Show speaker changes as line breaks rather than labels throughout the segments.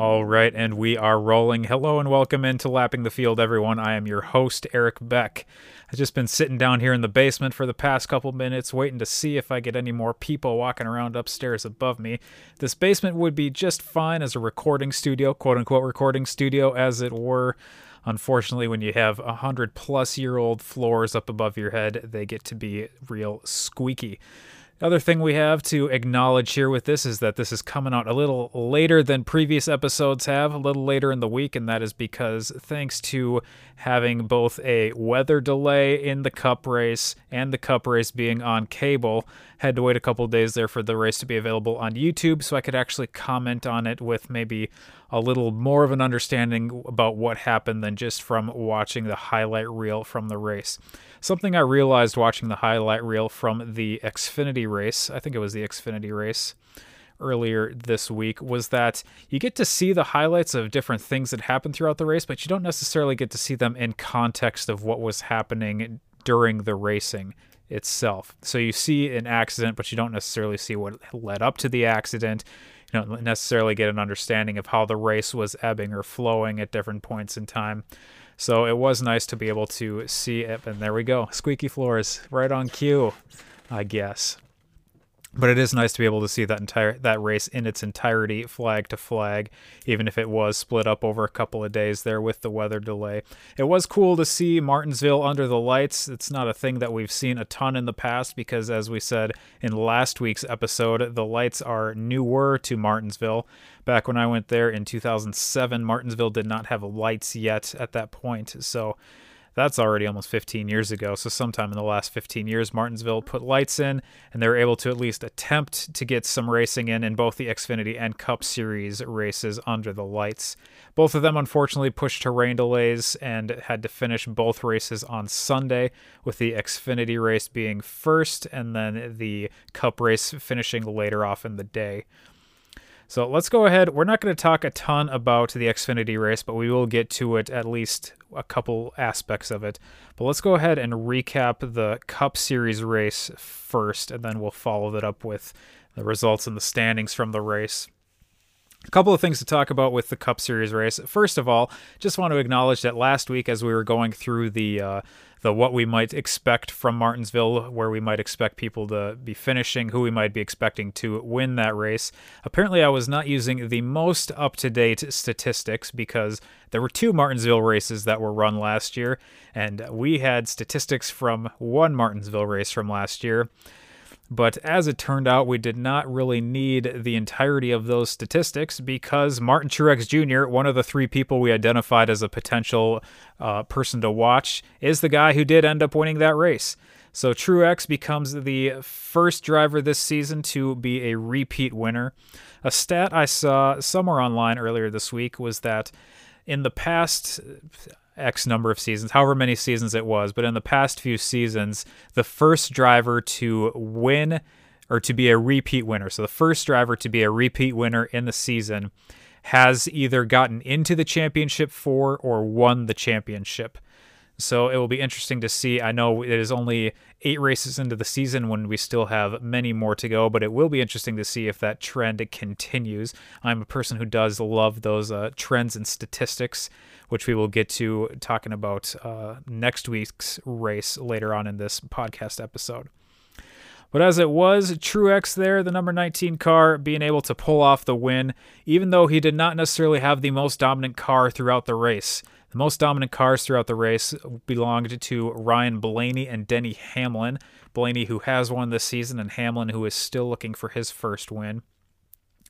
All right, and we are rolling. Hello and welcome into Lapping the Field, everyone. I am your host, Eric Beck. I've just been sitting down here in the basement for the past couple minutes, waiting to see if I get any more people walking around upstairs above me. This basement would be just fine as a recording studio, quote unquote recording studio, as it were. Unfortunately, when you have a hundred plus year old floors up above your head, they get to be real squeaky. Other thing we have to acknowledge here with this is that this is coming out a little later than previous episodes have, a little later in the week, and that is because thanks to having both a weather delay in the cup race and the cup race being on cable, had to wait a couple days there for the race to be available on YouTube so I could actually comment on it with maybe a little more of an understanding about what happened than just from watching the highlight reel from the race. Something I realized watching the highlight reel from the Xfinity race, I think it was the Xfinity race earlier this week, was that you get to see the highlights of different things that happened throughout the race, but you don't necessarily get to see them in context of what was happening during the racing itself. So you see an accident, but you don't necessarily see what led up to the accident. You don't necessarily get an understanding of how the race was ebbing or flowing at different points in time. So it was nice to be able to see it. And there we go. Squeaky floors right on cue, I guess but it is nice to be able to see that entire that race in its entirety flag to flag even if it was split up over a couple of days there with the weather delay. It was cool to see martinsville under the lights. It's not a thing that we've seen a ton in the past because as we said in last week's episode the lights are newer to martinsville. Back when i went there in 2007 martinsville did not have lights yet at that point. So that's already almost 15 years ago. So, sometime in the last 15 years, Martinsville put lights in, and they were able to at least attempt to get some racing in in both the Xfinity and Cup Series races under the lights. Both of them, unfortunately, pushed to rain delays and had to finish both races on Sunday, with the Xfinity race being first, and then the Cup race finishing later off in the day. So let's go ahead. We're not going to talk a ton about the Xfinity race, but we will get to it at least a couple aspects of it. But let's go ahead and recap the Cup Series race first, and then we'll follow that up with the results and the standings from the race. A couple of things to talk about with the Cup Series race. First of all, just want to acknowledge that last week, as we were going through the uh, the what we might expect from Martinsville, where we might expect people to be finishing, who we might be expecting to win that race. Apparently, I was not using the most up to date statistics because there were two Martinsville races that were run last year, and we had statistics from one Martinsville race from last year. But as it turned out, we did not really need the entirety of those statistics because Martin Truex Jr., one of the three people we identified as a potential uh, person to watch, is the guy who did end up winning that race. So Truex becomes the first driver this season to be a repeat winner. A stat I saw somewhere online earlier this week was that in the past X number of seasons, however many seasons it was, but in the past few seasons, the first driver to win or to be a repeat winner, so the first driver to be a repeat winner in the season has either gotten into the championship for or won the championship. So it will be interesting to see. I know it is only eight races into the season when we still have many more to go, but it will be interesting to see if that trend continues. I'm a person who does love those uh, trends and statistics, which we will get to talking about uh, next week's race later on in this podcast episode. But as it was, Truex there, the number 19 car, being able to pull off the win, even though he did not necessarily have the most dominant car throughout the race. The most dominant cars throughout the race belonged to Ryan Blaney and Denny Hamlin. Blaney, who has won this season, and Hamlin, who is still looking for his first win.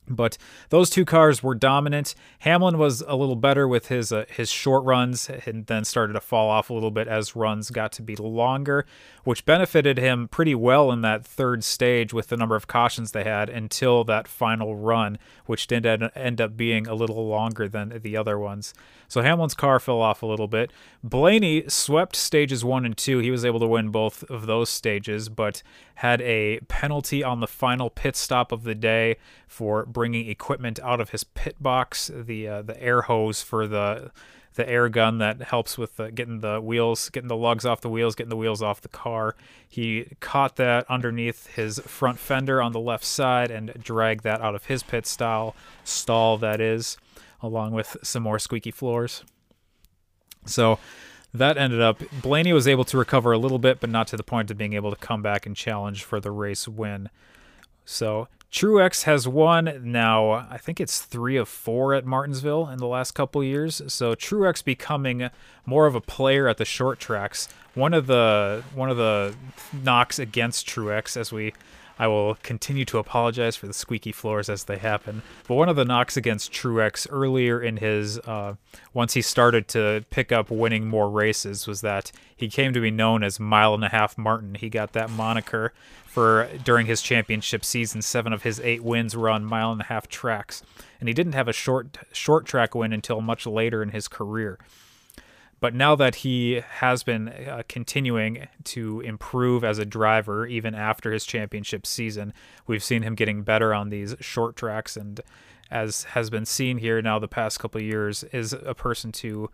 But those two cars were dominant. Hamlin was a little better with his uh, his short runs, and then started to fall off a little bit as runs got to be longer, which benefited him pretty well in that third stage with the number of cautions they had until that final run, which did end up being a little longer than the other ones. So Hamlin's car fell off a little bit. Blaney swept stages one and two. He was able to win both of those stages, but had a penalty on the final pit stop of the day for bringing equipment out of his pit box, the uh, the air hose for the the air gun that helps with the, getting the wheels, getting the lugs off the wheels, getting the wheels off the car. He caught that underneath his front fender on the left side and dragged that out of his pit style stall. That is. along with some more squeaky floors. So that ended up Blaney was able to recover a little bit, but not to the point of being able to come back and challenge for the race win. So Truex has won now. I think it's three of four at Martinsville in the last couple years. So Truex becoming more of a player at the short tracks. One of the one of the knocks against Truex, as we I will continue to apologize for the squeaky floors as they happen. But one of the knocks against Truex earlier in his, uh, once he started to pick up winning more races, was that he came to be known as Mile and a Half Martin. He got that moniker for during his championship season. Seven of his eight wins were on mile and a half tracks, and he didn't have a short short track win until much later in his career. But now that he has been uh, continuing to improve as a driver, even after his championship season, we've seen him getting better on these short tracks. And as has been seen here now the past couple years, is a person to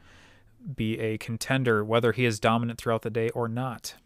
be a contender, whether he is dominant throughout the day or not.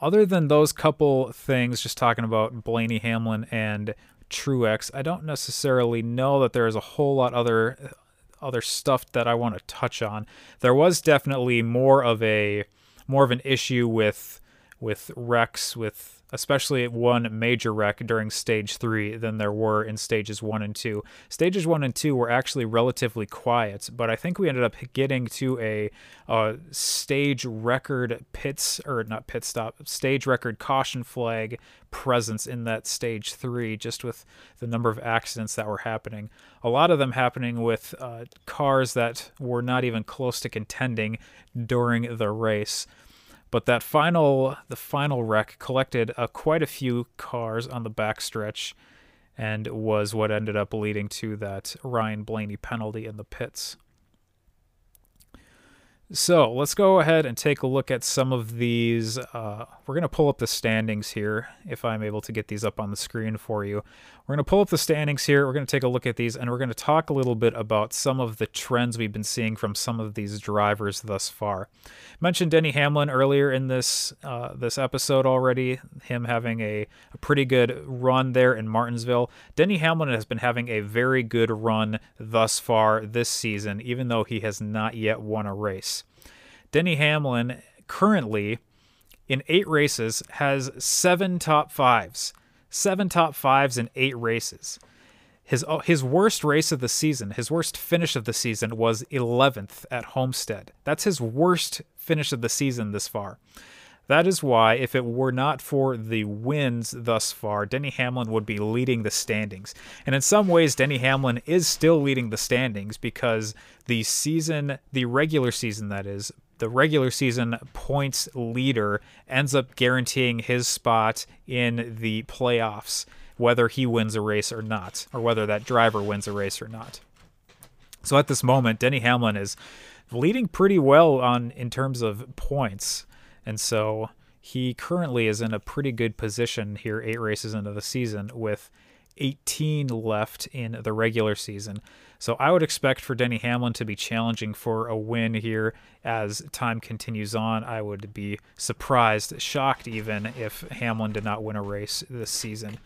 Other than those couple things, just talking about Blaney Hamlin and Truex, I don't necessarily know that there is a whole lot other other stuff that I want to touch on. There was definitely more of a more of an issue with with wrecks with especially one major wreck during stage three than there were in stages one and two. Stages one and two were actually relatively quiet, but I think we ended up getting to a, a stage record pits or not pit stop, stage record caution flag presence in that stage three, just with the number of accidents that were happening. A lot of them happening with uh, cars that were not even close to contending during the race. But that final, the final wreck collected uh, quite a few cars on the backstretch, and was what ended up leading to that Ryan Blaney penalty in the pits. So let's go ahead and take a look at some of these. Uh, we're going to pull up the standings here, if I'm able to get these up on the screen for you. We're going to pull up the standings here. We're going to take a look at these, and we're going to talk a little bit about some of the trends we've been seeing from some of these drivers thus far. I mentioned Denny Hamlin earlier in this uh, this episode already. Him having a, a pretty good run there in Martinsville. Denny Hamlin has been having a very good run thus far this season, even though he has not yet won a race. Denny Hamlin currently in eight races has seven top fives, seven top fives in eight races. His uh, his worst race of the season, his worst finish of the season was 11th at Homestead. That's his worst finish of the season this far. That is why, if it were not for the wins thus far, Denny Hamlin would be leading the standings. And in some ways, Denny Hamlin is still leading the standings because the season, the regular season that is, the regular season points leader ends up guaranteeing his spot in the playoffs, whether he wins a race or not, or whether that driver wins a race or not. So at this moment, Denny Hamlin is leading pretty well on in terms of points, and so he currently is in a pretty good position here, eight races into the season, with 18 left in the regular season. So I would expect for Denny Hamlin to be challenging for a win here as time continues on. I would be surprised, shocked even, if Hamlin did not win a race this season.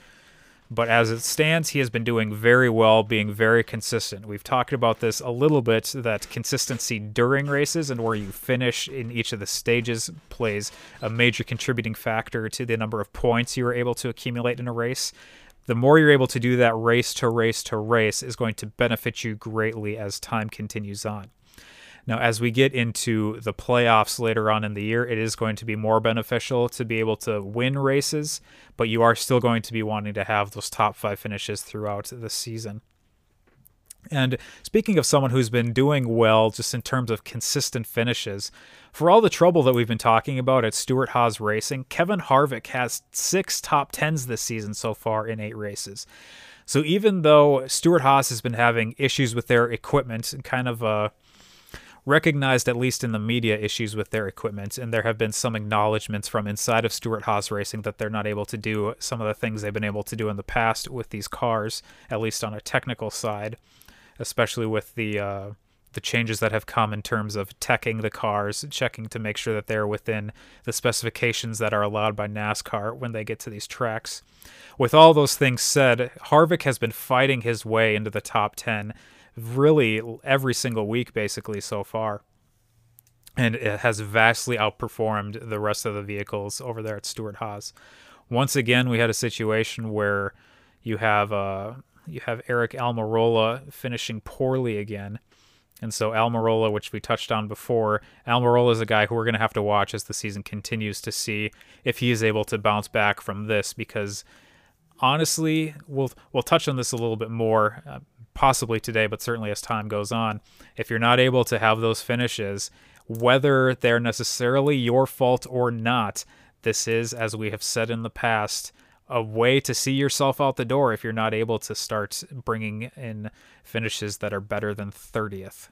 But as it stands, he has been doing very well, being very consistent. We've talked about this a little bit that consistency during races and where you finish in each of the stages plays a major contributing factor to the number of points you are able to accumulate in a race the more you're able to do that race to race to race is going to benefit you greatly as time continues on. Now, as we get into the playoffs later on in the year, it is going to be more beneficial to be able to win races, but you are still going to be wanting to have those top five finishes throughout the season. And speaking of someone who's been doing well just in terms of consistent finishes, for all the trouble that we've been talking about at Stewart Haas Racing, Kevin Harvick has six top tens this season so far in eight races. So even though Stewart Haas has been having issues with their equipment and kind of uh, recognized, at least in the media, issues with their equipment, and there have been some acknowledgments from inside of Stewart Haas Racing that they're not able to do some of the things they've been able to do in the past with these cars, at least on a technical side especially with the uh, the changes that have come in terms of teching the cars, checking to make sure that they're within the specifications that are allowed by NASCAR when they get to these tracks. With all those things said, Harvick has been fighting his way into the top 10 really every single week basically so far. And it has vastly outperformed the rest of the vehicles over there at Stewart Haas. Once again, we had a situation where you have uh, you have Eric Almirola finishing poorly again. And so Almirola, which we touched on before, Almirola is a guy who we're going to have to watch as the season continues to see if he is able to bounce back from this because honestly, we'll we'll touch on this a little bit more uh, possibly today, but certainly as time goes on. If you're not able to have those finishes, whether they're necessarily your fault or not, this is as we have said in the past, a way to see yourself out the door if you're not able to start bringing in finishes that are better than 30th.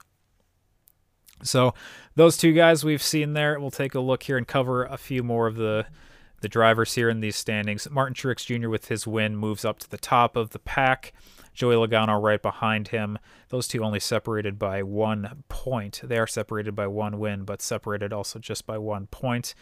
So, those two guys we've seen there, we'll take a look here and cover a few more of the the drivers here in these standings. Martin Truex Jr. with his win moves up to the top of the pack. Joey Logano right behind him. Those two only separated by one point. They are separated by one win, but separated also just by one point.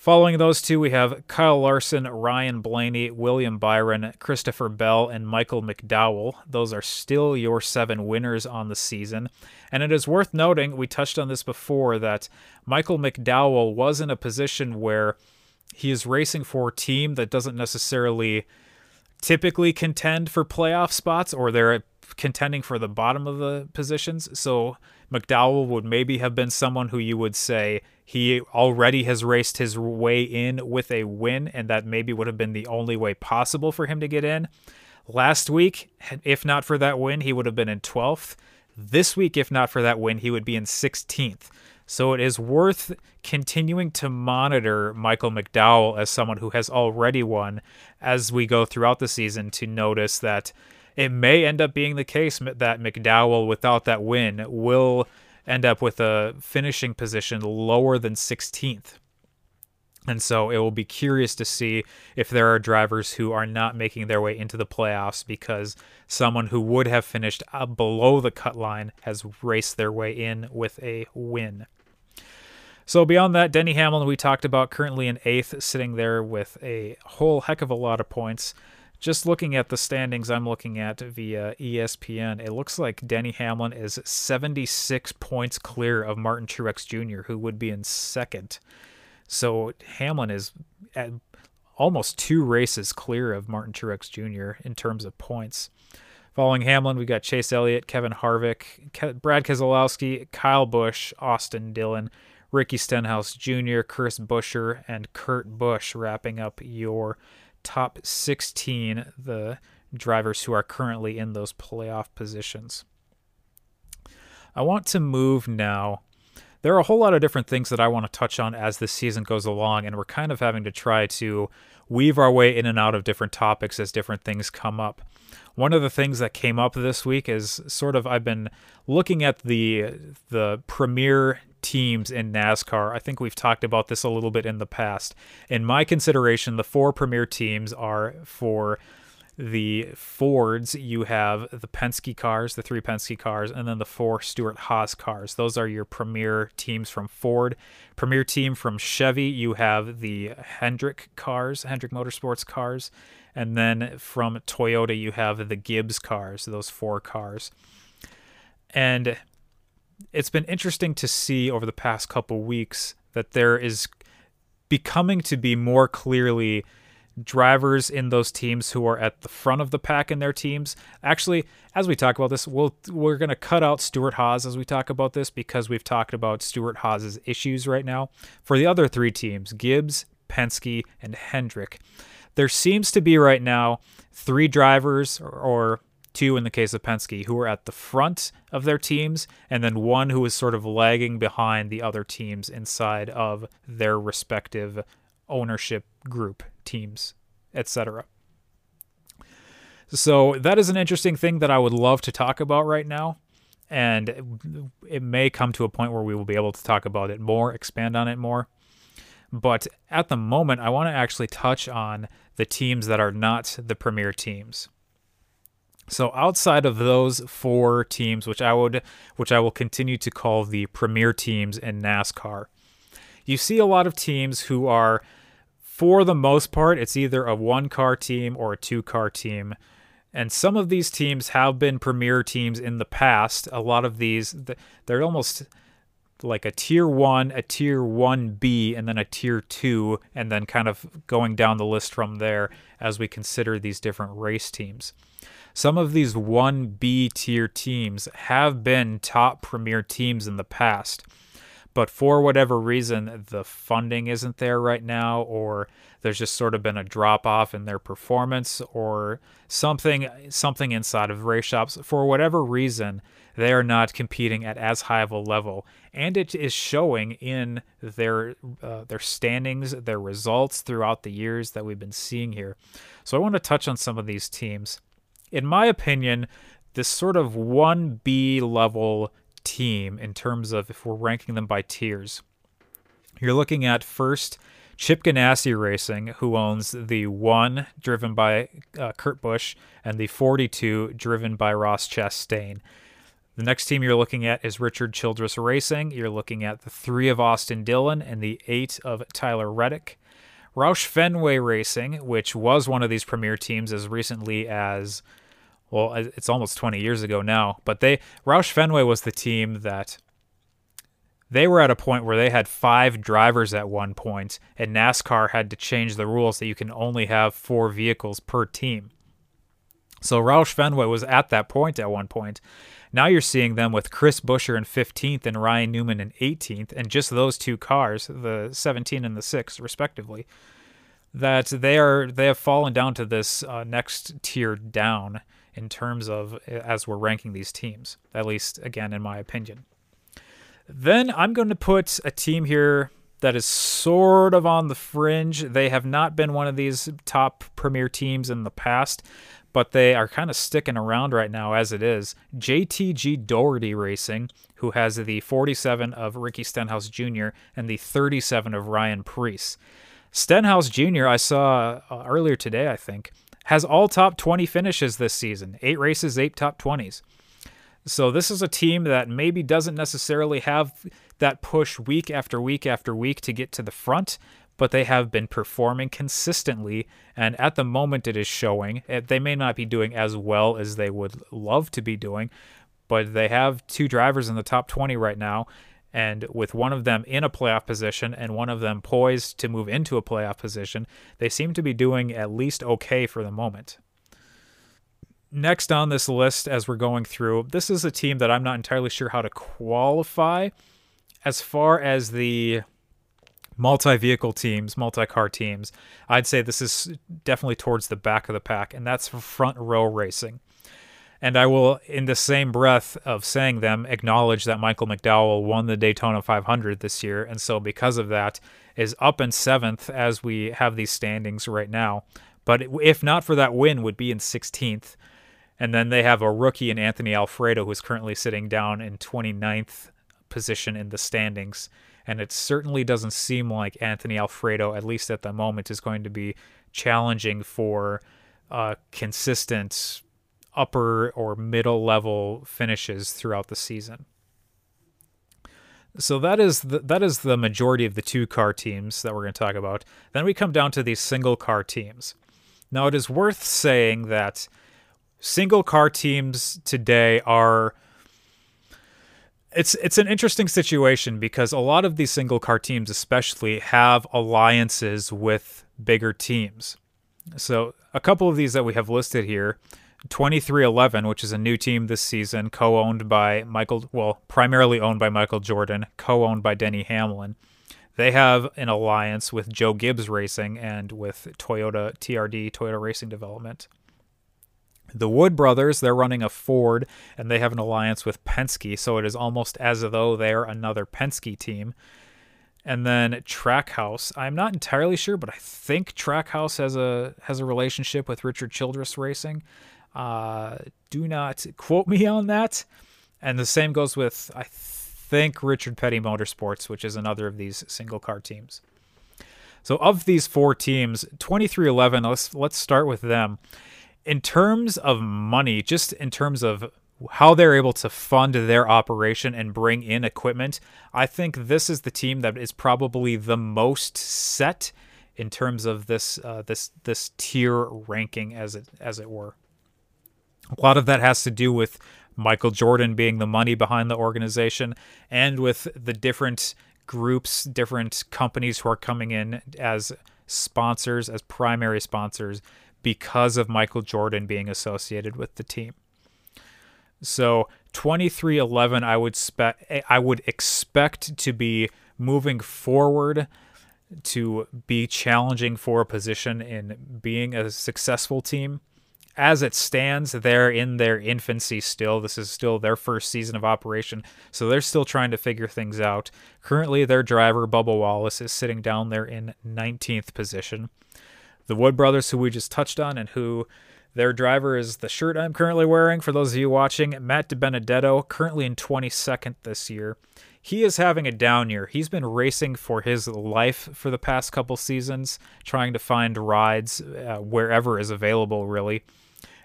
Following those two, we have Kyle Larson, Ryan Blaney, William Byron, Christopher Bell, and Michael McDowell. Those are still your seven winners on the season. And it is worth noting, we touched on this before, that Michael McDowell was in a position where he is racing for a team that doesn't necessarily typically contend for playoff spots or they're contending for the bottom of the positions. So McDowell would maybe have been someone who you would say he already has raced his way in with a win, and that maybe would have been the only way possible for him to get in. Last week, if not for that win, he would have been in 12th. This week, if not for that win, he would be in 16th. So it is worth continuing to monitor Michael McDowell as someone who has already won as we go throughout the season to notice that it may end up being the case that McDowell, without that win, will end up with a finishing position lower than 16th. And so it will be curious to see if there are drivers who are not making their way into the playoffs because someone who would have finished below the cut line has raced their way in with a win. So beyond that, Denny Hamlin, we talked about currently in eighth, sitting there with a whole heck of a lot of points. Just looking at the standings I'm looking at via ESPN, it looks like Denny Hamlin is 76 points clear of Martin Truex Jr., who would be in second. So Hamlin is at almost two races clear of Martin Truex Jr. in terms of points. Following Hamlin, we got Chase Elliott, Kevin Harvick, Ke- Brad Keselowski, Kyle Busch, Austin Dillon, Ricky Stenhouse Jr., Chris Buescher, and Kurt Busch wrapping up your top 16, the drivers who are currently in those playoff positions. I want to move now. There are a whole lot of different things that I want to touch on as this season goes along, and we're kind of having to try to weave our way in and out of different topics as different things come up. One of the things that came up this week is sort of I've been looking at the the premier teams in NASCAR. I think we've talked about this a little bit in the past. In my consideration, the four premier teams are for the Fords, you have the Penske cars, the three Penske cars, and then the four Stewart Haas cars. Those are your premier teams from Ford. Premier team from Chevy, you have the Hendrick cars, Hendrick Motorsports cars. And then from Toyota, you have the Gibbs cars, those four cars. And it's been interesting to see over the past couple weeks that there is becoming to be more clearly drivers in those teams who are at the front of the pack in their teams. Actually, as we talk about this, we'll we're going to cut out Stewart Haas as we talk about this because we've talked about Stewart Haas's issues right now. For the other three teams, Gibbs, Penske, and Hendrick, there seems to be right now three drivers or, or two in the case of Penske, who are at the front of their teams, and then one who is sort of lagging behind the other teams inside of their respective ownership group, teams, etc. So that is an interesting thing that I would love to talk about right now. And it may come to a point where we will be able to talk about it more, expand on it more. But at the moment, I want to actually touch on the teams that are not the premier teams. So outside of those four teams, which I would, which I will continue to call the premier teams in NASCAR, you see a lot of teams who are, for the most part, it's either a one car team or a two car team. And some of these teams have been premier teams in the past. A lot of these, they're almost like a tier one, a tier 1B, and then a tier two, and then kind of going down the list from there as we consider these different race teams. Some of these 1B tier teams have been top premier teams in the past, but for whatever reason, the funding isn't there right now, or there's just sort of been a drop off in their performance, or something something inside of race shops. For whatever reason, they are not competing at as high of a level, and it is showing in their uh, their standings, their results throughout the years that we've been seeing here. So I want to touch on some of these teams. In my opinion, this sort of 1B level team in terms of if we're ranking them by tiers. You're looking at first Chip Ganassi Racing, who owns the 1 driven by uh, Kurt Busch and the 42 driven by Ross Chastain. The next team you're looking at is Richard Childress Racing. You're looking at the 3 of Austin Dillon and the 8 of Tyler Reddick. Roush Fenway Racing, which was one of these premier teams as recently as well, it's almost 20 years ago now, but they Roush Fenway was the team that they were at a point where they had five drivers at one point, and NASCAR had to change the rules that you can only have four vehicles per team. So Roush Fenway was at that point at one point. Now you're seeing them with Chris Buescher in 15th and Ryan Newman in 18th, and just those two cars, the 17 and the 6, respectively, that they are they have fallen down to this uh, next tier down in terms of as we're ranking these teams, at least again in my opinion. Then I'm going to put a team here that is sort of on the fringe. They have not been one of these top premier teams in the past, but they are kind of sticking around right now as it is. JTG Daugherty Racing, who has the 47 of Ricky Stenhouse Jr. and the 37 of Ryan Preece. Stenhouse Jr., I saw uh, earlier today, I think, has all top 20 finishes this season eight races, eight top 20s. So this is a team that maybe doesn't necessarily have that push week after week after week to get to the front, but they have been performing consistently. And at the moment, it is showing. Eh, they may not be doing as well as they would love to be doing, but they have two drivers in the top 20 right now. And with one of them in a playoff position and one of them poised to move into a playoff position, they seem to be doing at least okay for the moment. Next on this list, as we're going through, this is a team that I'm not entirely sure how to qualify as far as the multi vehicle teams, multi car teams. I'd say this is definitely towards the back of the pack, and that's front row racing. And I will, in the same breath of saying them, acknowledge that Michael McDowell won the Daytona 500 this year. And so, because of that, is up in seventh as we have these standings right now. But if not for that win, would be in 16th. And then they have a rookie in Anthony Alfredo, who's currently sitting down in 29th position in the standings. And it certainly doesn't seem like Anthony Alfredo, at least at the moment, is going to be challenging for uh, consistent upper or middle level finishes throughout the season. So that is the, that is the majority of the two car teams that we're going to talk about. Then we come down to these single car teams. Now it is worth saying that single car teams today are it's it's an interesting situation because a lot of these single car teams especially have alliances with bigger teams. So a couple of these that we have listed here 2311, which is a new team this season, co owned by Michael, well, primarily owned by Michael Jordan, co owned by Denny Hamlin. They have an alliance with Joe Gibbs Racing and with Toyota TRD, Toyota Racing Development. The Wood brothers, they're running a Ford and they have an alliance with Penske, so it is almost as though they're another Penske team. And then Trackhouse, I'm not entirely sure, but I think Trackhouse has a has a relationship with Richard Childress Racing. Uh, do not quote me on that. And the same goes with, I think, Richard Petty Motorsports, which is another of these single car teams. So, of these four teams, 2311, let's, let's start with them. In terms of money, just in terms of how they're able to fund their operation and bring in equipment, I think this is the team that is probably the most set in terms of this uh, this this tier ranking as it as it were. A lot of that has to do with Michael Jordan being the money behind the organization and with the different groups, different companies who are coming in as sponsors, as primary sponsors, because of Michael Jordan being associated with the team. So 2311 I would spe- I would expect to be moving forward to be challenging for a position in being a successful team. As it stands, they're in their infancy still. This is still their first season of operation, so they're still trying to figure things out. Currently, their driver, Bubba Wallace, is sitting down there in 19th position. The Wood brothers, who we just touched on, and who their driver is the shirt I'm currently wearing. For those of you watching, Matt DiBenedetto, currently in 22nd this year. He is having a down year. He's been racing for his life for the past couple seasons, trying to find rides uh, wherever is available, really.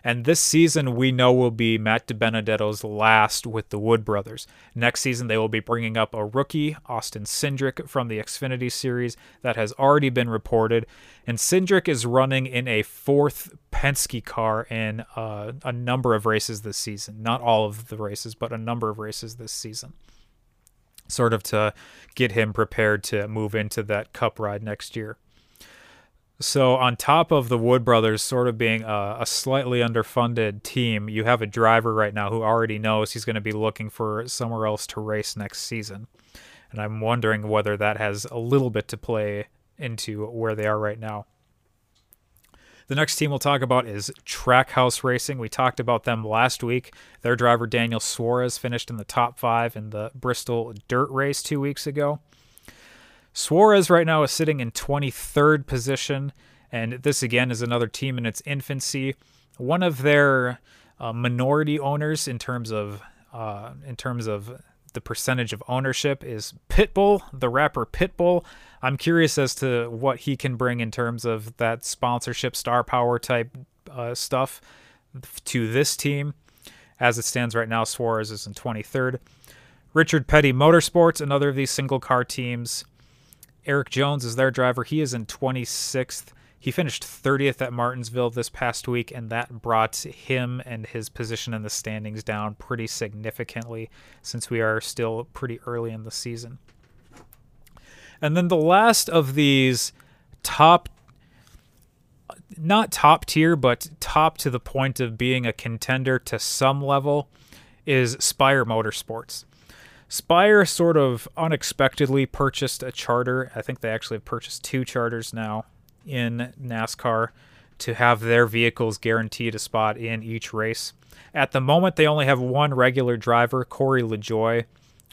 And this season, we know will be Matt DiBenedetto's last with the Wood Brothers. Next season, they will be bringing up a rookie, Austin Cindric, from the Xfinity Series that has already been reported. And Cindric is running in a fourth Penske car in uh, a number of races this season. Not all of the races, but a number of races this season. Sort of to get him prepared to move into that cup ride next year. So, on top of the Wood brothers sort of being a, a, slightly underfunded team, you have a driver right now who already knows he's going to be looking for somewhere else to race next season. And I'm wondering whether that has a little bit to play into where they are right now. The next team we'll talk about is Trackhouse Racing. We talked about them last week. Their driver, Daniel Suarez, finished in the top five in the Bristol Dirt Race two weeks ago. Suarez right now is sitting in 23rd position, and this again is another team in its infancy. One of their uh, minority owners in terms of uh, in terms of the percentage of ownership is Pitbull, the rapper Pitbull. I'm curious as to what he can bring in terms of that sponsorship, star power type uh, stuff to this team. As it stands right now, Suarez is in 23rd. Richard Petty Motorsports, another of these single car teams, Erik Jones is their driver. He is in 26th. He finished 30th at Martinsville this past week, and that brought him and his position in the standings down pretty significantly since we are still pretty early in the season. And then the last of these top, not top tier, but top to the point of being a contender to some level, is Spire Motorsports. Spire sort of unexpectedly purchased a charter. I think they actually have purchased two charters now in NASCAR to have their vehicles guaranteed a spot in each race. At the moment, they only have one regular driver, Corey LaJoie,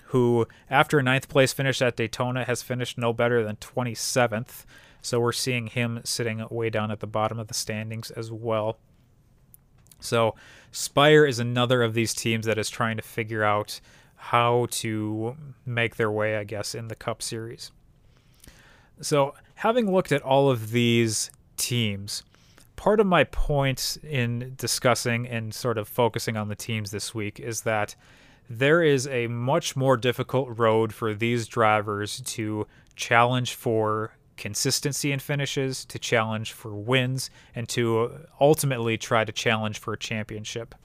who, after a ninth place finish at Daytona, has finished no better than 27th. So we're seeing him sitting way down at the bottom of the standings as well. So Spire is another of these teams that is trying to figure out how to make their way, I guess, in the Cup Series. So, having looked at all of these teams, part of my point in discussing and sort of focusing on the teams this week is that there is a much more difficult road for these drivers to challenge for consistency in finishes, to challenge for wins, and to ultimately try to challenge for a championship.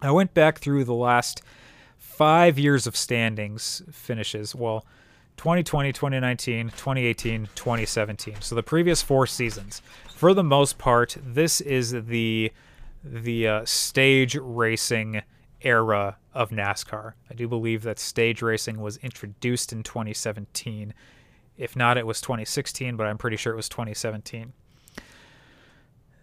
I went back through the last five years of standings finishes. Well, 2020, 2019, 2018, 2017. So the previous four seasons. For the most part, this is the the uh, stage racing era of NASCAR. I do believe that stage racing was introduced in 2017. If not, it was 2016, but I'm pretty sure it was 2017.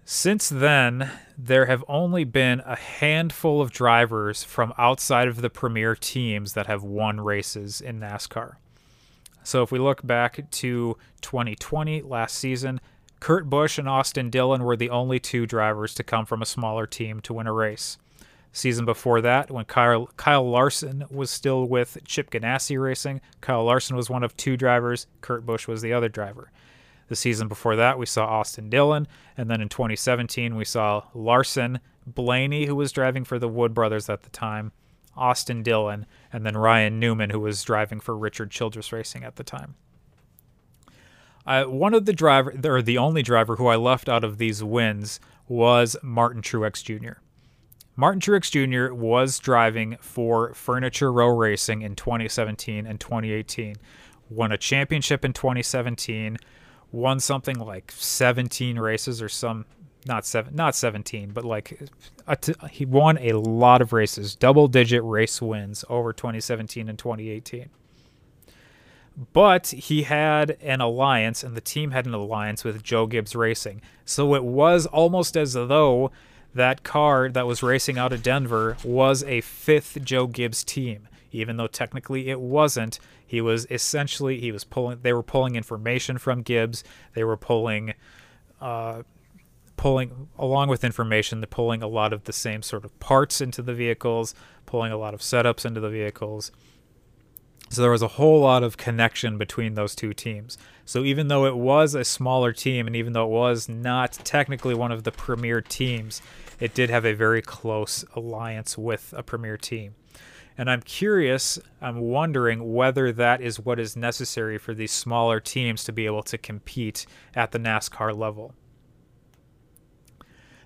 Since then, there have only been a handful of drivers from outside of the premier teams that have won races in NASCAR. So if we look back to 2020, last season, Kurt Busch and Austin Dillon were the only two drivers to come from a smaller team to win a race. Season before that, when Kyle, Kyle Larson was still with Chip Ganassi Racing, Kyle Larson was one of two drivers, Kurt Busch was the other driver. The season before that, we saw Austin Dillon. And then in 2017, we saw Larson, Blaney, who was driving for the Wood Brothers at the time, Austin Dillon, and then Ryan Newman, who was driving for Richard Childress Racing at the time. Uh, one of the driver, or the only driver who I left out of these wins was Martin Truex Jr. Martin Truex Jr. was driving for Furniture Row Racing in 2017 and 2018. Won a championship in 2017, won something like 17 races or some not seven not 17 but like he won a lot of races double digit race wins over 2017 and 2018 but he had an alliance and the team had an alliance with joe gibbs racing. So it was almost as though that car that was racing out of denver was a fifth joe gibbs team even though technically it wasn't he was essentially he was pulling they were pulling information from gibbs. They were pulling uh, pulling along with information they're pulling a lot of the same sort of parts into the vehicles pulling a lot of setups into the vehicles. So there was a whole lot of connection between those two teams. So even though it was a smaller team and even though it was not technically one of the premier teams it did have a very close alliance with a premier team and I'm curious, I'm wondering whether that is what is necessary for these smaller teams to be able to compete at the NASCAR level.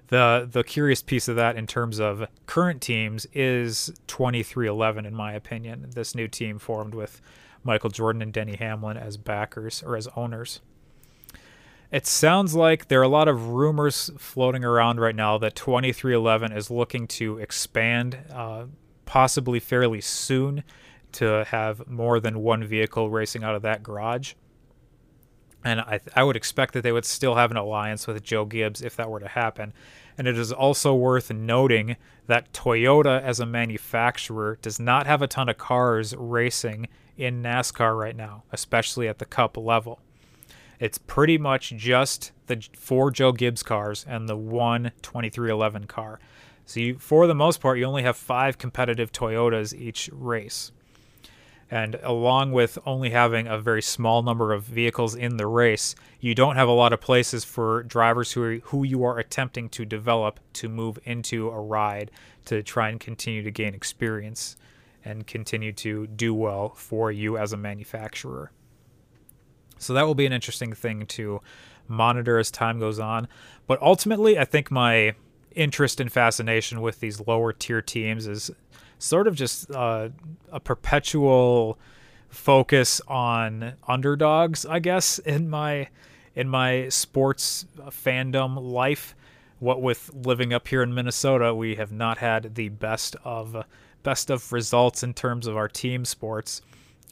The the curious piece of that in terms of current teams is 2311 in my opinion this new team formed with michael jordan and denny hamlin as backers or as owners. It sounds like there are a lot of rumors floating around right now that 2311 is looking to expand uh, possibly fairly soon to have more than one vehicle racing out of that garage and I, I would expect that they would still have an alliance with Joe Gibbs if that were to happen. And it is also worth noting that Toyota, as a manufacturer, does not have a ton of cars racing in NASCAR right now, especially at the Cup level. It's pretty much just the four Joe Gibbs cars and the one 2311 car. So, you, for the most part, you only have five competitive Toyotas each race. And along with only having a very small number of vehicles in the race, you don't have a lot of places for drivers who are, who you are attempting to develop to move into a ride to try and continue to gain experience and continue to do well for you as a manufacturer. So that will be an interesting thing to monitor as time goes on. But ultimately, I think my interest and fascination with these lower tier teams is sort of just uh, a perpetual focus on underdogs, I guess, in my in my sports fandom life. What with living up here in Minnesota, we have not had the best of best of results in terms of our team sports,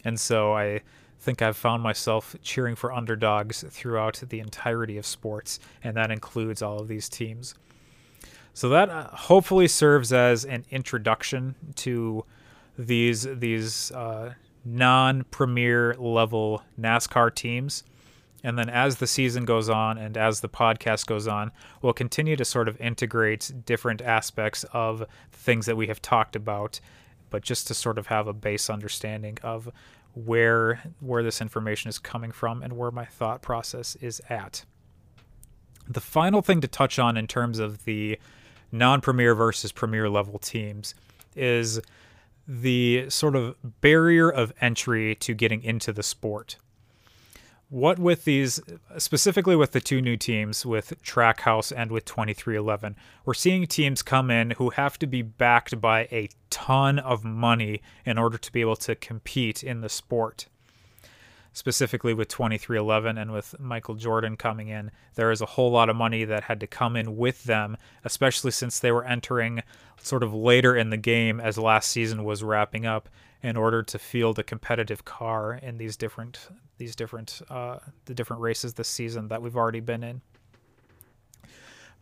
and so I think I've found myself cheering for underdogs throughout the entirety of sports, and that includes all of these teams. So that uh, hopefully serves as an introduction to these these uh, non-premier level NASCAR teams. And then as the season goes on and as the podcast goes on, we'll continue to sort of integrate different aspects of things that we have talked about, but just to sort of have a base understanding of where where this information is coming from and where my thought process is at. The final thing to touch on in terms of the non-premier versus premier level teams is the sort of barrier of entry to getting into the sport. What with these, specifically with the two new teams, with Trackhouse and with 2311, we're seeing teams come in who have to be backed by a ton of money in order to be able to compete in the sport specifically with 2311 and with Michael Jordan coming in, there is a whole lot of money that had to come in with them, especially since they were entering sort of later in the game as last season was wrapping up in order to field a competitive car in these different these different uh, the different races this season that we've already been in.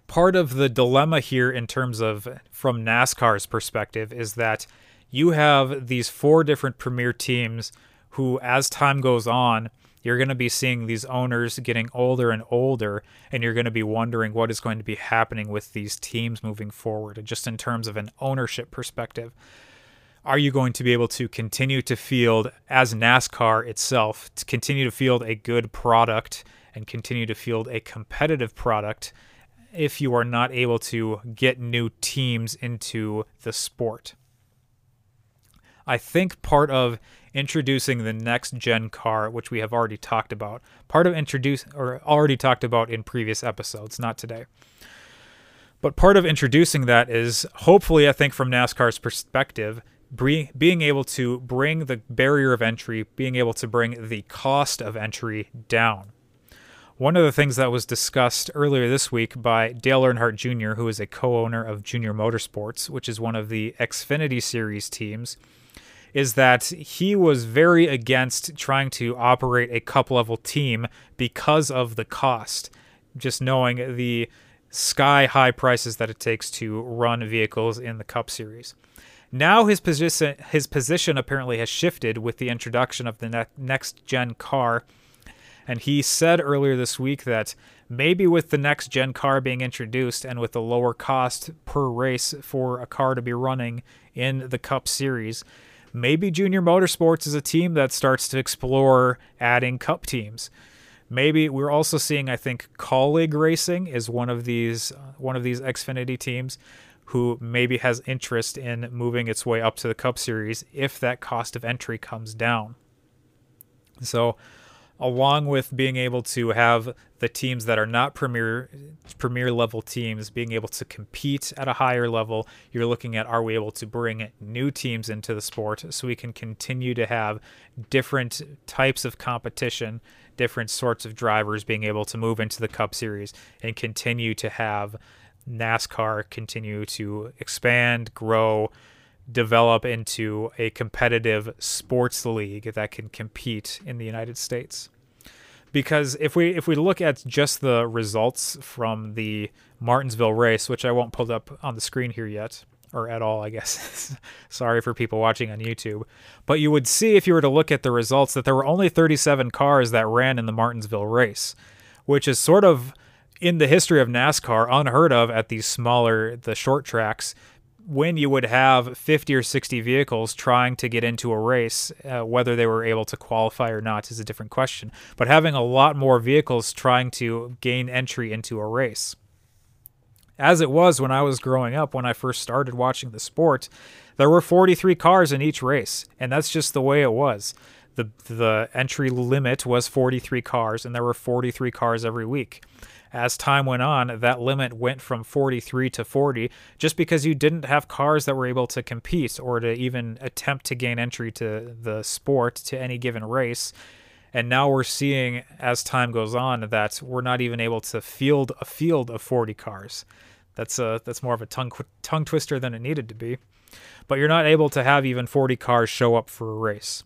Part of the dilemma here in terms of from NASCAR's perspective is that you have these four different premier teams who, as time goes on, you're going to be seeing these owners getting older and older, and you're going to be wondering what is going to be happening with these teams moving forward, just in terms of an ownership perspective. Are you going to be able to continue to field, as NASCAR itself, to continue to field a good product and continue to field a competitive product if you are not able to get new teams into the sport? I think part of introducing the next gen car, which we have already talked about. Part of introduce or already talked about in previous episodes, not today. But part of introducing that is hopefully, I think, from NASCAR's perspective, being able to bring the barrier of entry, being able to bring the cost of entry down. One of the things that was discussed earlier this week by Dale Earnhardt Jr., who is a co owner of Junior Motorsports, which is one of the Xfinity Series teams, is that he was very against trying to operate a cup level team because of the cost. Just knowing the sky high prices that it takes to run vehicles in the Cup Series. Now his position his position apparently has shifted with the introduction of the ne- next gen car and he said earlier this week that maybe with the next gen car being introduced and with the lower cost per race for a car to be running in the Cup Series, maybe Junior Motorsports is a team that starts to explore adding Cup teams. Maybe we're also seeing, I think, Kaulig Racing is one of these one of these Xfinity teams who maybe has interest in moving its way up to the Cup Series if that cost of entry comes down. So along with being able to have the teams that are not premier premier level teams being able to compete at a higher level you're looking at are we able to bring new teams into the sport so we can continue to have different types of competition different sorts of drivers being able to move into the cup series and continue to have NASCAR continue to expand grow develop into a competitive sports league that can compete in the United States. Because if we if we look at just the results from the Martinsville race, which I won't pull up on the screen here yet, or at all, I guess. Sorry for people watching on YouTube. But you would see if you were to look at the results that there were only 37 cars that ran in the Martinsville race, which is sort of in the history of NASCAR unheard of at these smaller the short tracks when you would have 50 or 60 vehicles trying to get into a race, uh, whether they were able to qualify or not is a different question. But having a lot more vehicles trying to gain entry into a race. As it was when I was growing up, when I first started watching the sport, there were 43 cars in each race, and that's just the way it was. The, the entry limit was 43 cars, and there were 43 cars every week as time went on, that limit went from 43 to 40 just because you didn't have cars that were able to compete or to even attempt to gain entry to the sport to any given race. And now we're seeing, as time goes on, that we're not even able to field a field of 40 cars. That's a that's more of a tongue tongue twister than it needed to be. But you're not able to have even 40 cars show up for a race.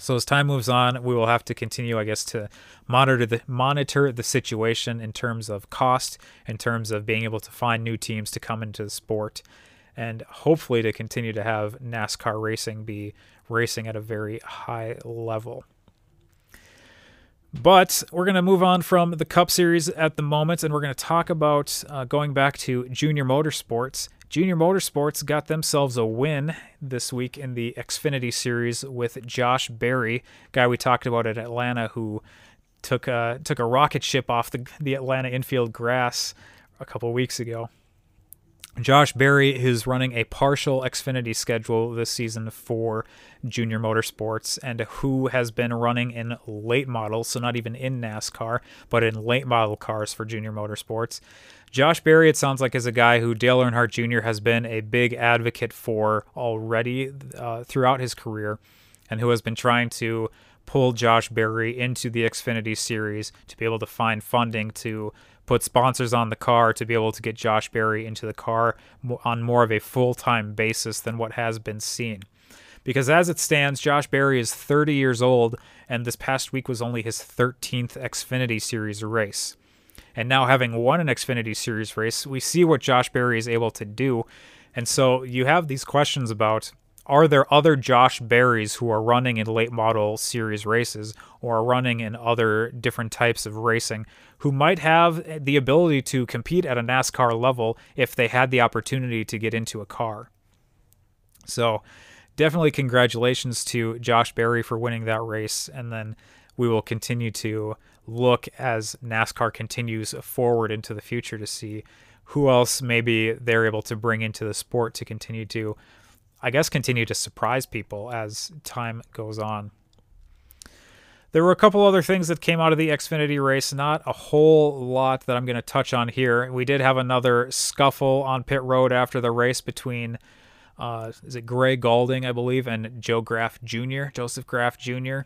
So as time moves on, we will have to continue, I guess, to monitor the monitor the situation in terms of cost, in terms of being able to find new teams to come into the sport, and hopefully to continue to have NASCAR racing be racing at a very high level. But we're going to move on from the Cup Series at the moment, and we're going to talk about uh, going back to junior motorsports Junior Motorsports got themselves a win this week in the Xfinity Series with Josh Berry, guy we talked about at Atlanta, who took a took a rocket ship off the the Atlanta infield grass a couple weeks ago. Josh Berry is running a partial Xfinity schedule this season for Junior Motorsports, and who has been running in late models, so not even in NASCAR, but in late model cars for Junior Motorsports. Josh Berry, it sounds like, is a guy who Dale Earnhardt Jr. has been a big advocate for already uh, throughout his career, and who has been trying to pull Josh Berry into the Xfinity series to be able to find funding to put sponsors on the car to be able to get Josh Berry into the car on more of a full time basis than what has been seen. Because as it stands, Josh Berry is 30 years old, and this past week was only his 13th Xfinity Series race. And now, having won an Xfinity Series race, we see what Josh Berry is able to do. And so you have these questions about are there other Josh Berrys who are running in late model series races or are running in other different types of racing who might have the ability to compete at a NASCAR level if they had the opportunity to get into a car? So, definitely congratulations to Josh Berry for winning that race. And then we will continue to look as NASCAR continues forward into the future to see who else maybe they're able to bring into the sport to continue to, I guess, continue to surprise people as time goes on. There were a couple other things that came out of the Xfinity race, not a whole lot that I'm going to touch on here. We did have another scuffle on pit road after the race between, uh, is it Gray Gaulding, I believe, and Joe Graf Jr., Joseph Graf Jr.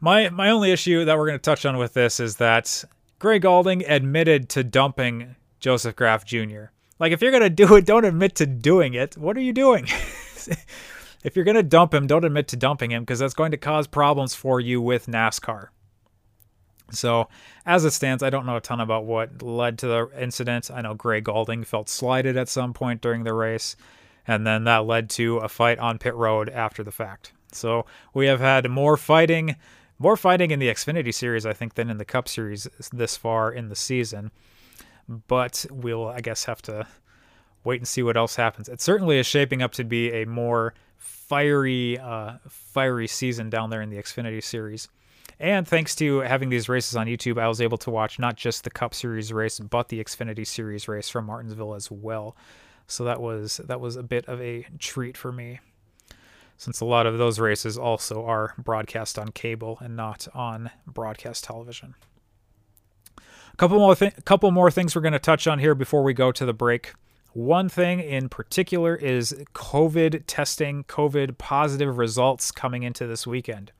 My my only issue that we're going to touch on with this is that Gray Gaulding admitted to dumping Joseph Graf Jr. Like if you're going to do it, don't admit to doing it. What are you doing? if you're going to dump him, don't admit to dumping him because that's going to cause problems for you with NASCAR. So, as it stands, I don't know a ton about what led to the incident. I know Gray Gaulding felt slighted at some point during the race, and then that led to a fight on pit road after the fact. So, we have had more fighting, more fighting in the Xfinity series, I think, than in the Cup series this far in the season. But we'll, I guess, have to wait and see what else happens. It certainly is shaping up to be a more fiery, uh, fiery season down there in the Xfinity series. And thanks to having these races on YouTube, I was able to watch not just the Cup Series race, but the Xfinity Series race from Martinsville as well. So that was that was a bit of a treat for me, since a lot of those races also are broadcast on cable and not on broadcast television. Couple more th- couple more things we're going to touch on here before we go to the break. One thing in particular is COVID testing, COVID positive results coming into this weekend.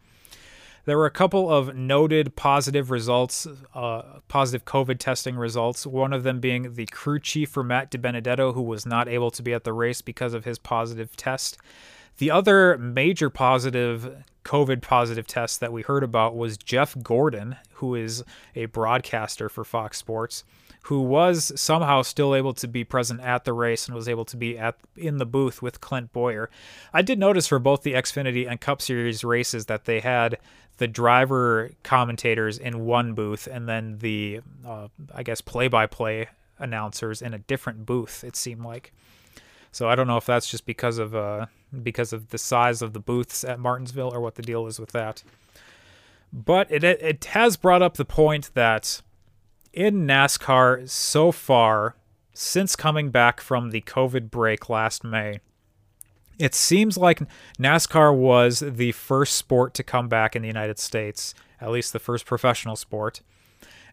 There were a couple of noted positive results, uh, positive COVID testing results. One of them being the crew chief for Matt DiBenedetto, who was not able to be at the race because of his positive test. The other major positive COVID positive test that we heard about was Jeff Gordon, who is a broadcaster for Fox Sports who was somehow still able to be present at the race and was able to be at in the booth with Clint Bowyer. I did notice for both the Xfinity and Cup Series races that they had the driver commentators in one booth and then the uh, I guess play-by-play announcers in a different booth. It seemed like. So I don't know if that's just because of uh, because of the size of the booths at Martinsville or what the deal is with that. But it it has brought up the point that in NASCAR so far since coming back from the COVID break last May. It seems like NASCAR was the first sport to come back in the United States, at least the first professional sport.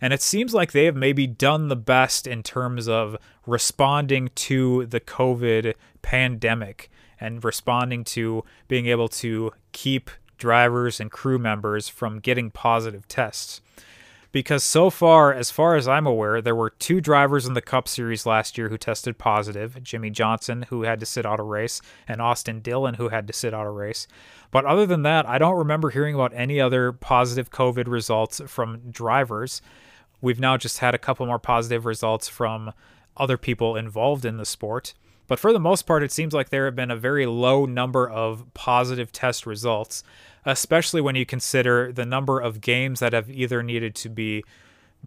And it seems like they have maybe done the best in terms of responding to the COVID pandemic and responding to being able to keep drivers and crew members from getting positive tests because so far, as far as I'm aware, there were two drivers in the Cup Series last year who tested positive Jimmie Johnson, who had to sit out a race, and Austin Dillon, who had to sit out a race. But other than that, I don't remember hearing about any other positive COVID results from drivers. We've now just had a couple more positive results from other people involved in the sport. But for the most part, it seems like there have been a very low number of positive test results especially when you consider the number of games that have either needed to be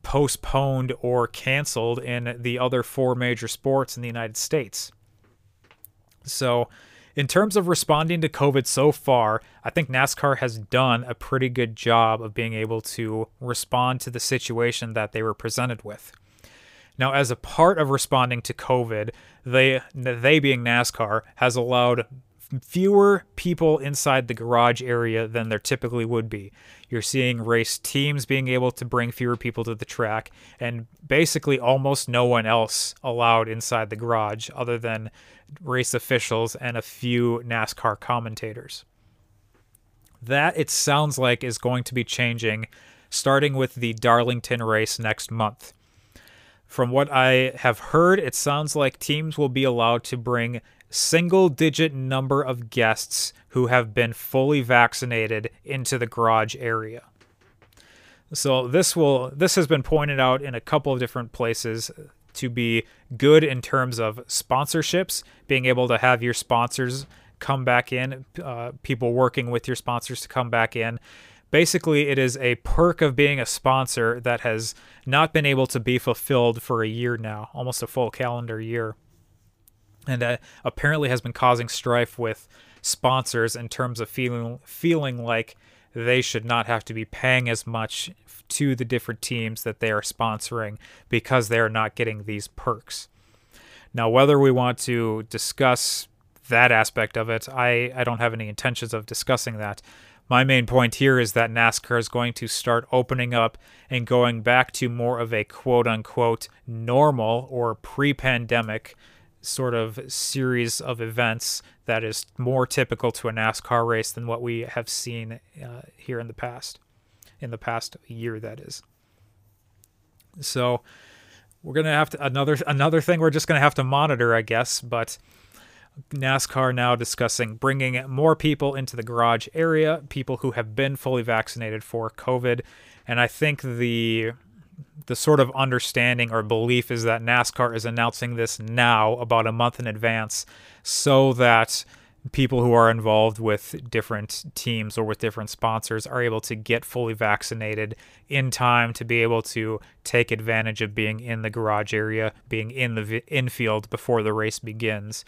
postponed or canceled in the other four major sports in the United States. So, in terms of responding to COVID so far, I think NASCAR has done a pretty good job of being able to respond to the situation that they were presented with. Now, as a part of responding to COVID, they they being NASCAR has allowed fewer people inside the garage area than there typically would be. You're seeing race teams being able to bring fewer people to the track, and basically almost no one else allowed inside the garage other than race officials and a few NASCAR commentators. That, it sounds like, is going to be changing starting with the Darlington race next month. From what I have heard, it sounds like teams will be allowed to bring single digit number of guests who have been fully vaccinated into the garage area. So this will this has been pointed out in a couple of different places to be good in terms of sponsorships, being able to have your sponsors come back in, uh, people working with your sponsors to come back in. Basically, it is a perk of being a sponsor that has not been able to be fulfilled for a year now, almost a full calendar year and uh, apparently has been causing strife with sponsors in terms of feeling feeling like they should not have to be paying as much to the different teams that they are sponsoring because they are not getting these perks. Now, whether we want to discuss that aspect of it, I, I don't have any intentions of discussing that. my main point here is that NASCAR is going to start opening up and going back to more of a quote unquote normal or pre pandemic sort of series of events that is more typical to a NASCAR race than what we have seen uh, here in the past, in the past year, that is. So we're gonna have to another another thing we're just gonna have to monitor, I guess. But NASCAR now discussing bringing more people into the garage area, people who have been fully vaccinated for COVID, and I think the the sort of understanding or belief is that NASCAR is announcing this now about a month in advance so that people who are involved with different teams or with different sponsors are able to get fully vaccinated in time to be able to take advantage of being in the garage area, being in the infield before the race begins.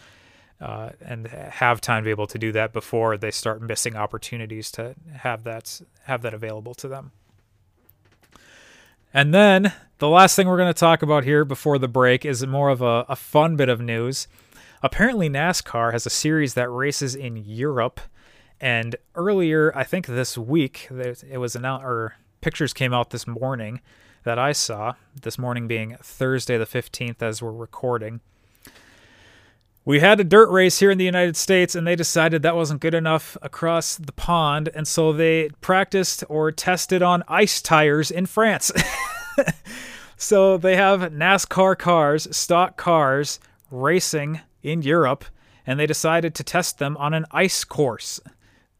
Uh, and have time to be able to do that before they start missing opportunities to have that have that available to them. And then the last thing we're going to talk about here before the break is more of a, a fun bit of news. Apparently, NASCAR has a series that races in Europe. And earlier, I think this week, it was announced, or pictures came out this morning that I saw, this morning being Thursday the 15th as we're recording. We had a dirt race here in the United States, and they decided that wasn't good enough across the pond, and so they practiced or tested on ice tires in France. so they have NASCAR cars, stock cars, racing in Europe, and they decided to test them on an ice course.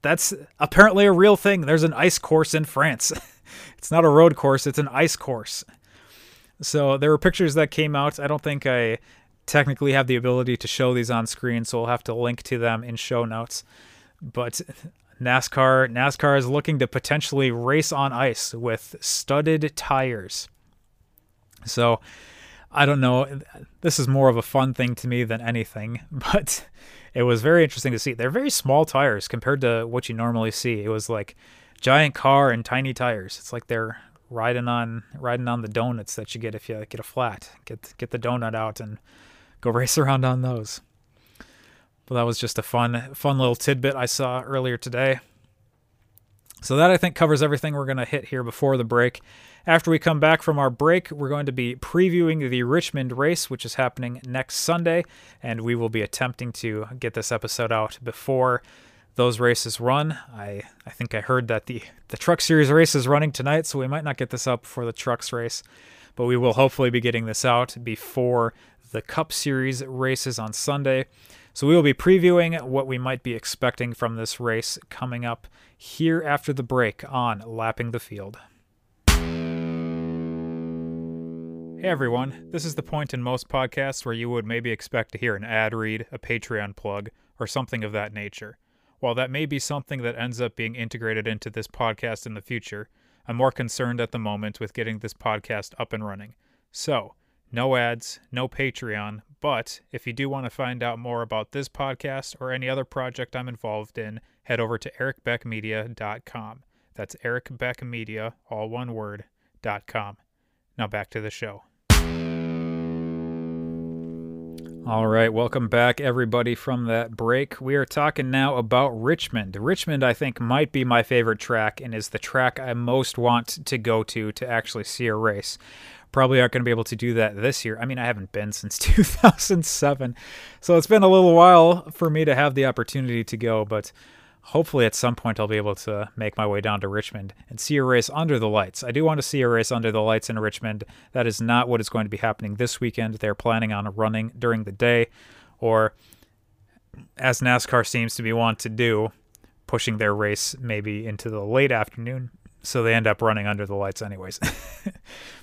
That's apparently a real thing. There's an ice course in France. it's not a road course, it's an ice course. So there were pictures that came out. I don't think I technically have the ability to show these on screen, so we'll have to link to them in show notes. But NASCAR NASCAR is looking to potentially race on ice with studded tires. So I don't know. This is more of a fun thing to me than anything, but it was very interesting to see. They're very small tires compared to what you normally see. It was like giant car and tiny tires. It's like they're riding on riding on the donuts that you get if you get a flat. Get get the donut out and go race around on those. But that was just a fun fun little tidbit I saw earlier today. So that I think covers everything we're going to hit here before the break. After we come back from our break, we're going to be previewing the Richmond race, which is happening next Sunday, and we will be attempting to get this episode out before those races run. I, I think I heard that the, the Truck Series race is running tonight, so we might not get this out before the Trucks race, but we will hopefully be getting this out before the Cup Series races on Sunday. So we will be previewing what we might be expecting from this race coming up here after the break on Lapping the Field. Hey everyone, this is the point in most podcasts where you would maybe expect to hear an ad read, a Patreon plug, or something of that nature. While that may be something that ends up being integrated into this podcast in the future, I'm more concerned at the moment with getting this podcast up and running. So, no ads, no Patreon, but if you do want to find out more about this podcast or any other project I'm involved in, head over to ericbeckmedia.com. That's ericbeckmedia, all one word, dot .com. Now back to the show. All right, welcome back, everybody, from that break. We are talking now about Richmond. Richmond, I think, might be my favorite track and is the track I most want to go to to actually see a race. Probably aren't going to be able to do that this year. I mean, I haven't been since 2007, so it's been a little while for me to have the opportunity to go, but hopefully at some point I'll be able to make my way down to Richmond and see a race under the lights. I do want to see a race under the lights in Richmond. That is not what is going to be happening this weekend. They're planning on running during the day, or as NASCAR seems to be want to do, pushing their race maybe into the late afternoon. So they end up running under the lights, anyways.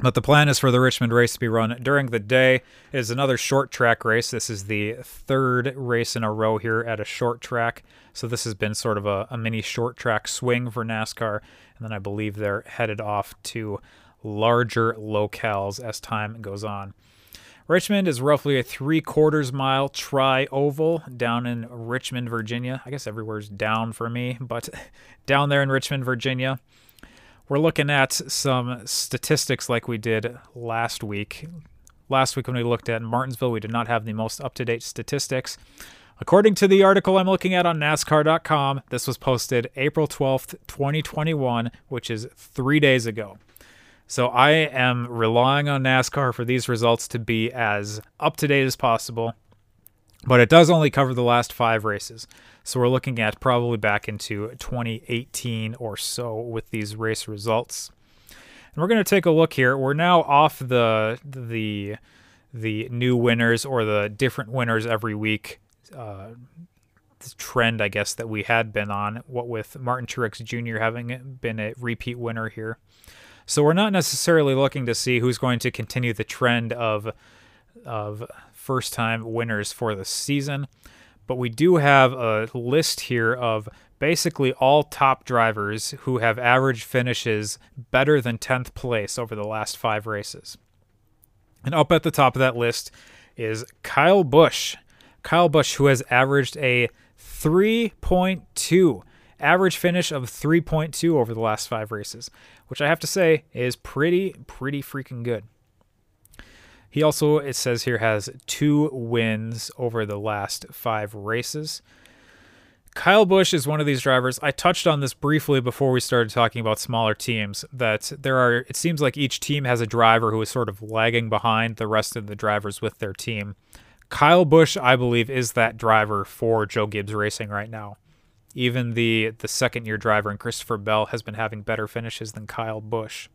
But the plan is for the Richmond race to be run during the day. It is another short track race. This is the third race in a row here at a short track. So this has been sort of a, a mini short track swing for NASCAR. And then I believe they're headed off to larger locales as time goes on. Richmond is roughly a three quarters mile tri oval down in Richmond, Virginia. I guess everywhere's down for me, but down there in Richmond, Virginia we're looking at some statistics like we did last week. Last week, when we looked at Martinsville, we did not have the most up to date statistics. According to the article I'm looking at on NASCAR.com, this was posted April 12th, 2021, which is three days ago. So I am relying on NASCAR for these results to be as up to date as possible. But it does only cover the last five races. So we're looking at probably back into 2018 or so with these race results. And we're going to take a look here. We're now off the the the new winners or the different winners every week uh, trend, I guess, that we had been on. What with Martin Truex Jr. having been a repeat winner here, so we're not necessarily looking to see who's going to continue the trend of of first time winners for the season, but we do have a list here of basically all top drivers who have average finishes better than 10th place over the last five races. And up at the top of that list is Kyle Busch Kyle Busch, who has averaged a 3.2 average finish of 3.2 over the last five races, which I have to say is pretty, pretty freaking good. He also, it says here, has two wins over the last five races. Kyle Busch is one of these drivers. I touched on this briefly before we started talking about smaller teams. That there are, it seems like each team has a driver who is sort of lagging behind the rest of the drivers with their team. Kyle Busch, I believe, is that driver for Joe Gibbs Racing right now. Even the the second year driver and Christopher Bell has been having better finishes than Kyle Busch.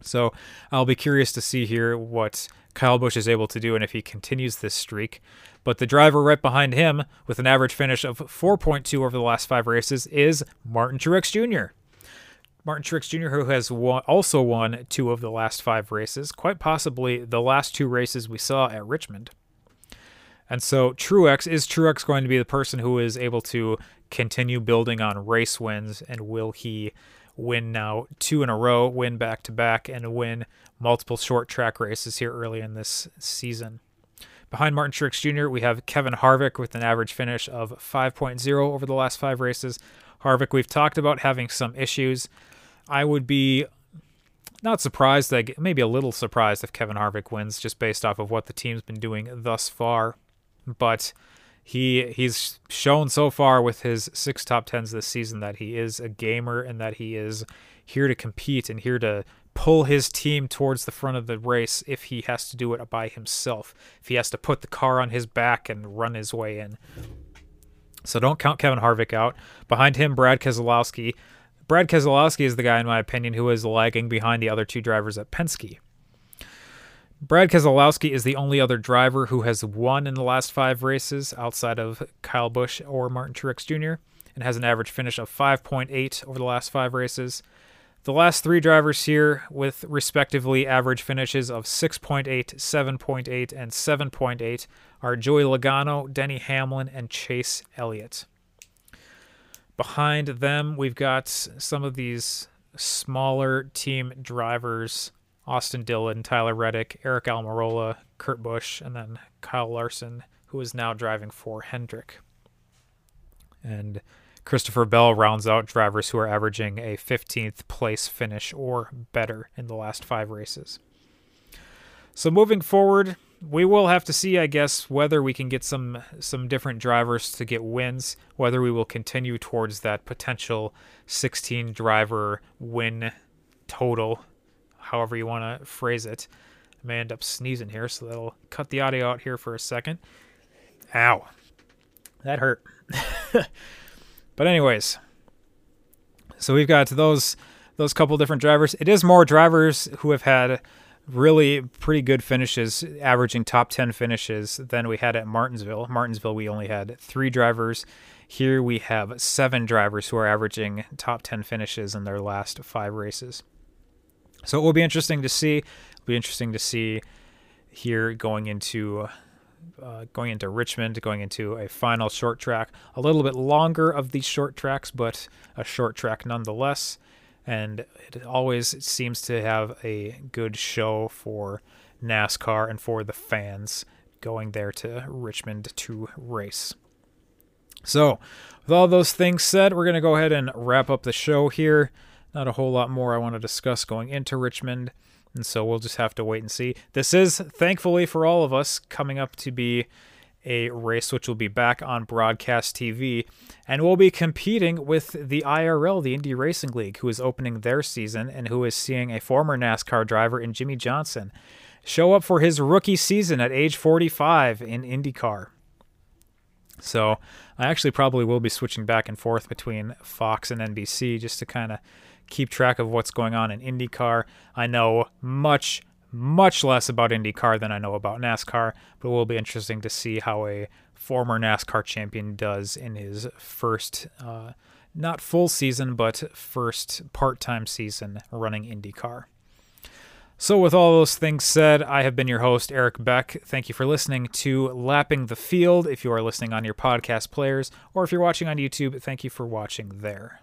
So I'll be curious to see here what Kyle Busch is able to do and if he continues this streak. But the driver right behind him, with an average finish of 4.2 over the last five races, is Martin Truex Jr. Martin Truex Jr., who has won, also won two of the last five races, quite possibly the last two races we saw at Richmond. And so Truex is Truex going to be the person who is able to continue building on race wins and will he win now two in a row, win back to back and win multiple short track races here early in this season. Behind Martin Truex Jr., we have Kevin Harvick with an average finish of 5.0 over the last five races. Harvick, we've talked about having some issues. I would be not surprised, maybe a little surprised if Kevin Harvick wins, just based off of what the team's been doing thus far but he he's shown so far with his six top tens this season that he is a gamer and that he is here to compete and here to pull his team towards the front of the race if he has to do it by himself. If he has to put the car on his back and run his way in. So don't count Kevin Harvick out. Behind him, Brad Keselowski. Brad Keselowski is the guy, in my opinion, who is lagging behind the other two drivers at Penske. Brad Keselowski is the only other driver who has won in the last five races outside of Kyle Busch or Martin Truex Jr. and has an average finish of 5.8 over the last five races. The last three drivers here with respectively average finishes of 6.8, 7.8, and 7.8 are Joey Logano, Denny Hamlin, and Chase Elliott. Behind them, we've got some of these smaller team drivers Austin Dillon, Tyler Reddick, Aric Almirola, Kurt Busch, and then Kyle Larson, who is now driving for Hendrick. And Christopher Bell rounds out drivers who are averaging a 15th place finish or better in the last five races. So moving forward, we will have to see, I guess, whether we can get some some different drivers to get wins, whether we will continue towards that potential 16 driver win total however you want to phrase it. I may end up sneezing here, so that'll cut the audio out here for a second. Ow. That hurt. but anyways, so we've got those those couple different drivers. It is more drivers who have had really pretty good finishes, averaging top 10 finishes than we had at Martinsville. Martinsville, we only had three drivers. Here we have seven drivers who are averaging top 10 finishes in their last five races. So it will be interesting to see. It'll be interesting to see here going into uh, going into Richmond, going into a final short track. A little bit longer of these short tracks, but a short track nonetheless. And it always seems to have a good show for NASCAR and for the fans going there to Richmond to race. So, with all those things said, we're going to go ahead and wrap up the show here. Not a whole lot more I want to discuss going into Richmond, and so we'll just have to wait and see. This is, thankfully for all of us, coming up to be a race which will be back on broadcast TV and we'll be competing with the IRL, the Indy Racing League, who is opening their season and who is seeing a former NASCAR driver in Jimmie Johnson show up for his rookie season at age 45 in IndyCar. So I actually probably will be switching back and forth between Fox and NBC just to kind of keep track of what's going on in IndyCar. I know much, much less about IndyCar than I know about NASCAR, but it will be interesting to see how a former NASCAR champion does in his first, uh, not full season, but first part time season running IndyCar. So, with all those things said, I have been your host, Eric Beck. Thank you for listening to Lapping the Field. If you are listening on your podcast players or if you're watching on YouTube, thank you for watching there.